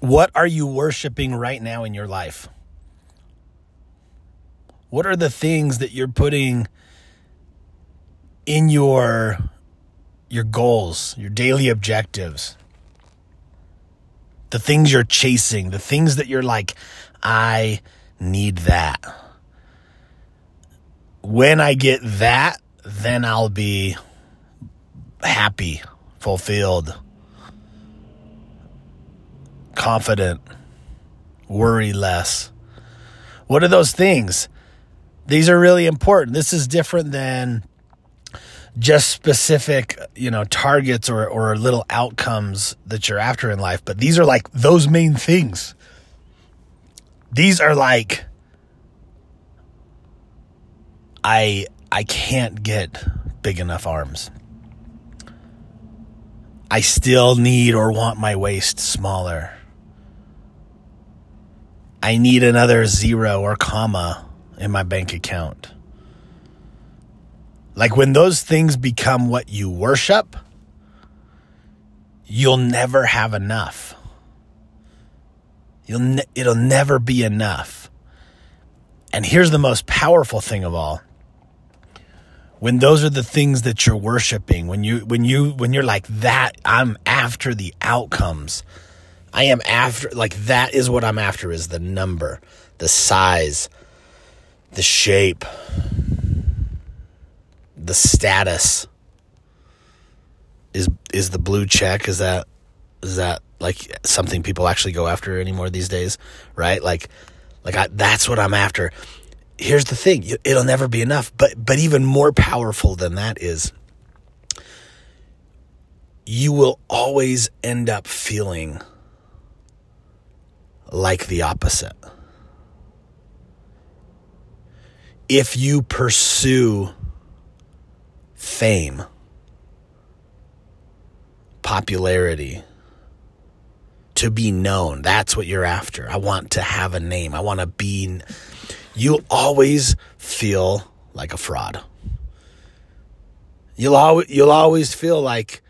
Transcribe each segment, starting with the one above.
What are you worshiping right now in your life? What are the things that you're putting in your your goals, your daily objectives? The things you're chasing, the things that you're like, I need that. When I get that, then I'll be happy, fulfilled, confident, worry less. What are those things? These are really important. This is different than just specific, you know, targets or, or little outcomes that you're after in life, but these are like those main things. These are like I I can't get big enough arms. I still need or want my waist smaller. I need another zero or comma in my bank account. Like when those things become what you worship, you'll never have enough. You'll ne- it'll never be enough. And here's the most powerful thing of all. When those are the things that you're worshiping, when you when you when you're like that, I'm after the outcomes. I am after like that is what I'm after is the number, the size, the shape, the status. Is is the blue check is that is that like something people actually go after anymore these days right? Like like I, that's what i'm after. Here's the thing it'll never be enough but but even more powerful than that is you will always end up feeling like the opposite if you pursue fame, popularity, to be known. That's what you're after. I want to have a name. I want to be. You'll always feel like a fraud. You'll always you'll always feel like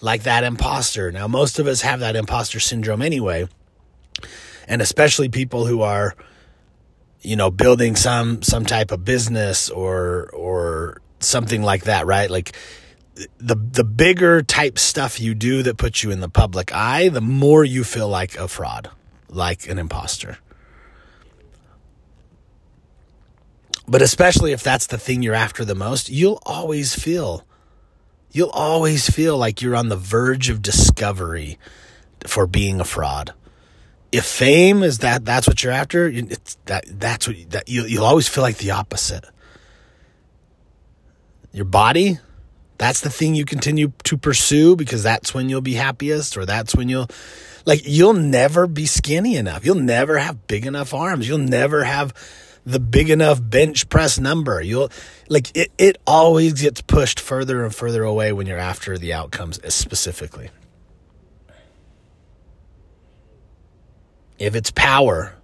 like that imposter. Now most of us have that imposter syndrome anyway. And especially people who are you know building some some type of business or or something like that, right? Like the the bigger type stuff you do that puts you in the public eye, the more you feel like a fraud, like an imposter. But especially if that's the thing you're after the most, you'll always feel you'll always feel like you're on the verge of discovery for being a fraud. If fame is that that's what you're after, it's that that's what that you you'll always feel like the opposite your body, that's the thing you continue to pursue because that's when you'll be happiest or that's when you'll like you'll never be skinny enough. You'll never have big enough arms. You'll never have the big enough bench press number. You'll like it it always gets pushed further and further away when you're after the outcomes specifically. If it's power,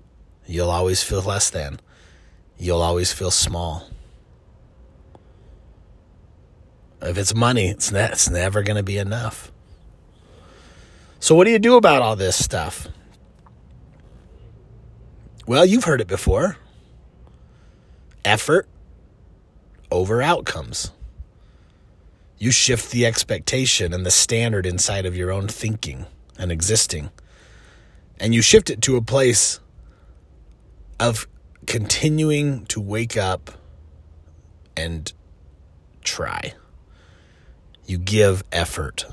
you'll always feel less than. You'll always feel small. If it's money, it's, ne- it's never going to be enough. So, what do you do about all this stuff? Well, you've heard it before effort over outcomes. You shift the expectation and the standard inside of your own thinking and existing. And you shift it to a place of continuing to wake up and try you give effort.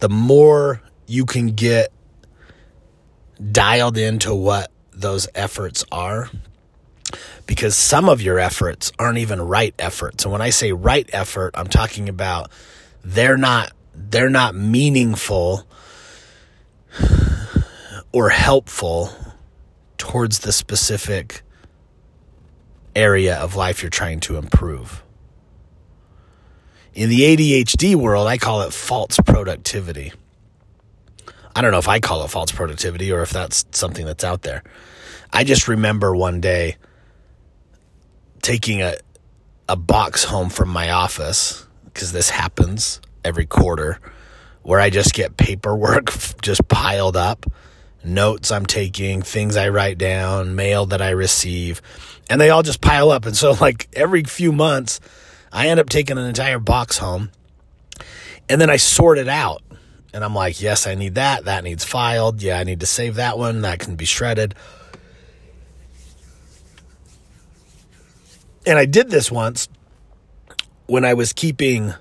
The more you can get dialed into what those efforts are, because some of your efforts aren't even right efforts. And when I say right effort, I'm talking about they're not they're not meaningful or helpful towards the specific area of life you're trying to improve. In the ADHD world, I call it false productivity. I don't know if I call it false productivity or if that's something that's out there. I just remember one day taking a a box home from my office because this happens every quarter where I just get paperwork just piled up, notes I'm taking, things I write down, mail that I receive, and they all just pile up. And so, like, every few months, I end up taking an entire box home and then I sort it out. And I'm like, yes, I need that. That needs filed. Yeah, I need to save that one. That can be shredded. And I did this once when I was keeping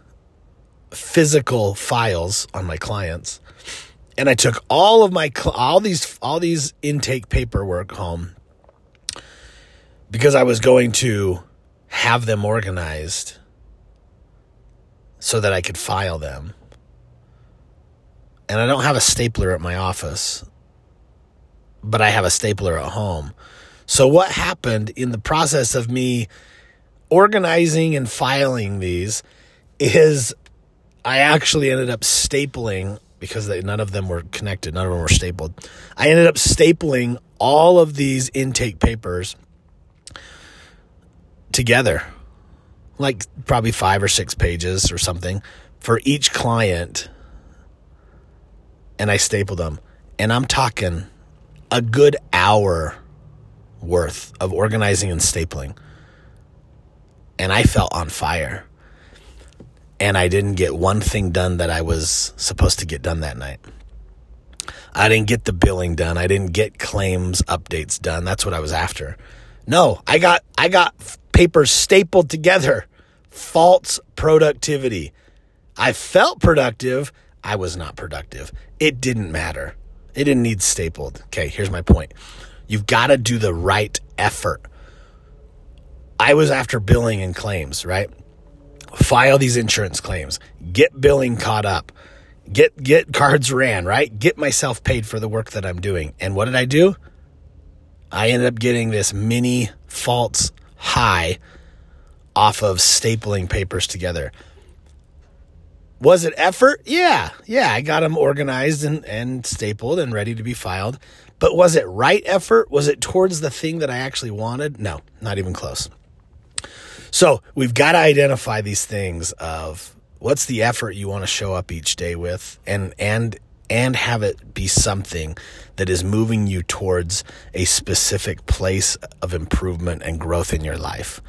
physical files on my clients and I took all of my all these all these intake paperwork home because I was going to have them organized so that I could file them. And I don't have a stapler at my office, but I have a stapler at home. So what happened in the process of me organizing and filing these is I actually ended up stapling because they, none of them were connected, none of them were stapled. I ended up stapling all of these intake papers together, like probably five or six pages or something for each client. And I stapled them. And I'm talking a good hour worth of organizing and stapling. And I felt on fire and I didn't get one thing done that I was supposed to get done that night. I didn't get the billing done. I didn't get claims updates done. That's what I was after. No, I got I got papers stapled together. False productivity. I felt productive. I was not productive. It didn't matter. It didn't need stapled. Okay, here's my point. You've got to do the right effort. I was after billing and claims, right? File these insurance claims, get billing caught up, get get cards ran, right? Get myself paid for the work that I'm doing. And what did I do? I ended up getting this mini false high off of stapling papers together. Was it effort? Yeah. Yeah, I got them organized and, and stapled and ready to be filed. But was it right effort? Was it towards the thing that I actually wanted? No, not even close. So we've got to identify these things of what's the effort you want to show up each day with and and and have it be something that is moving you towards a specific place of improvement and growth in your life.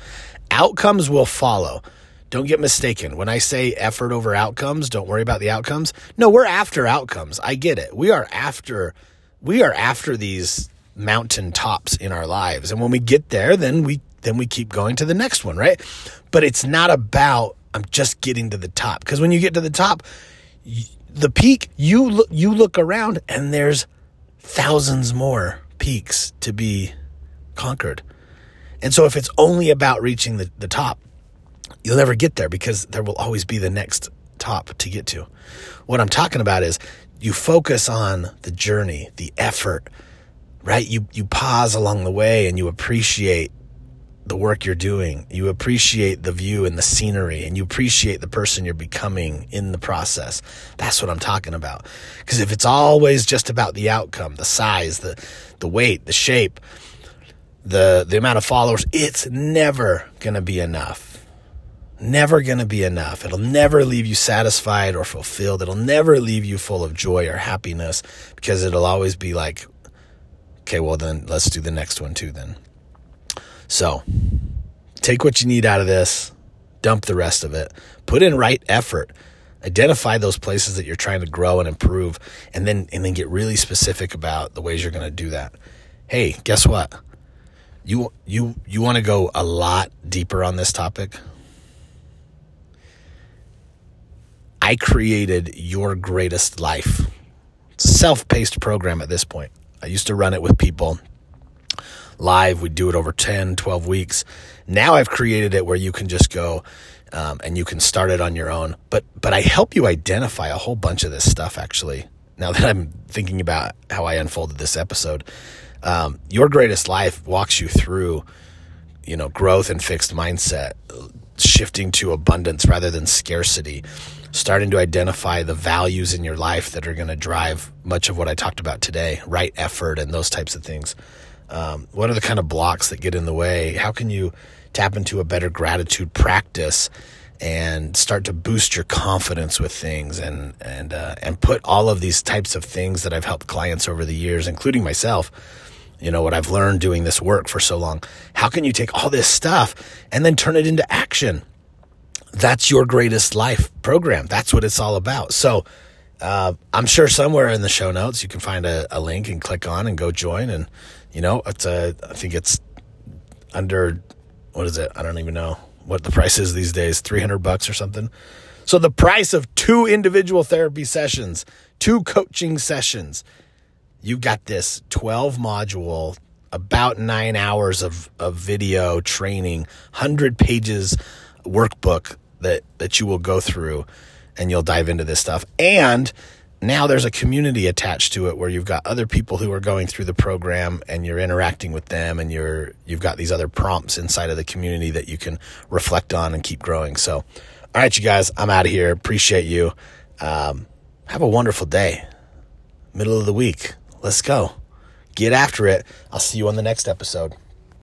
Outcomes will follow. Don't get mistaken. When I say effort over outcomes, don't worry about the outcomes. No, we're after outcomes. I get it. We are after we are after these mountain tops in our lives. And when we get there, then we then we keep going to the next one, right? But it's not about I'm just getting to the top because when you get to the top, the peak, you look you look around and there's thousands more peaks to be conquered. And so if it's only about reaching the, the top, you'll never get there because there will always be the next top to get to. What I'm talking about is you focus on the journey, the effort, right? You you pause along the way and you appreciate the work you're doing. You appreciate the view and the scenery and you appreciate the person you're becoming in the process. That's what I'm talking about. Because if it's always just about the outcome, the size, the, the weight, the shape, the, the amount of followers, it's never going to be enough. Never going to be enough. It'll never leave you satisfied or fulfilled. It'll never leave you full of joy or happiness because it'll always be like, okay, well, then let's do the next one too, then. So take what you need out of this, dump the rest of it, put in right effort. Identify those places that you're trying to grow and improve, and then and then get really specific about the ways you're going to do that. Hey, guess what? You you you want to go a lot deeper on this topic? I created your greatest life. It's a self-paced program at this point. I used to run it with people live. We do it over 10, 12 weeks. Now I've created it where you can just go um, and you can start it on your own. But but I help you identify a whole bunch of this stuff actually. Now that I'm thinking about how I unfolded this episode, um, your greatest life walks you through, you know, growth and fixed mindset, shifting to abundance rather than scarcity, starting to identify the values in your life that are going to drive much of what I talked about today, right effort and those types of things. Um, what are the kind of blocks that get in the way? How can you tap into a better gratitude practice and start to boost your confidence with things and and uh, and put all of these types of things that I've helped clients over the years, including myself. You know what I've learned doing this work for so long. How can you take all this stuff and then turn it into action? That's your greatest life program. That's what it's all about. So uh, I'm sure somewhere in the show notes you can find a, a, link and click on and go join. And you know, it's a, I think it's under what is it? I don't even know what the price is these days, 300 bucks or something. So the price of two individual therapy sessions, two coaching sessions, you got this 12 module, about nine hours of, of video training, 100 pages workbook that, that you will go through and you'll dive into this stuff. And now there's a community attached to it where you've got other people who are going through the program and you're interacting with them and you're you've got these other prompts inside of the community that you can reflect on and keep growing. So, all right, you guys, I'm out of here. Appreciate you. Um, have a wonderful day. Middle of the week. Let's go. Get after it. I'll see you on the next episode.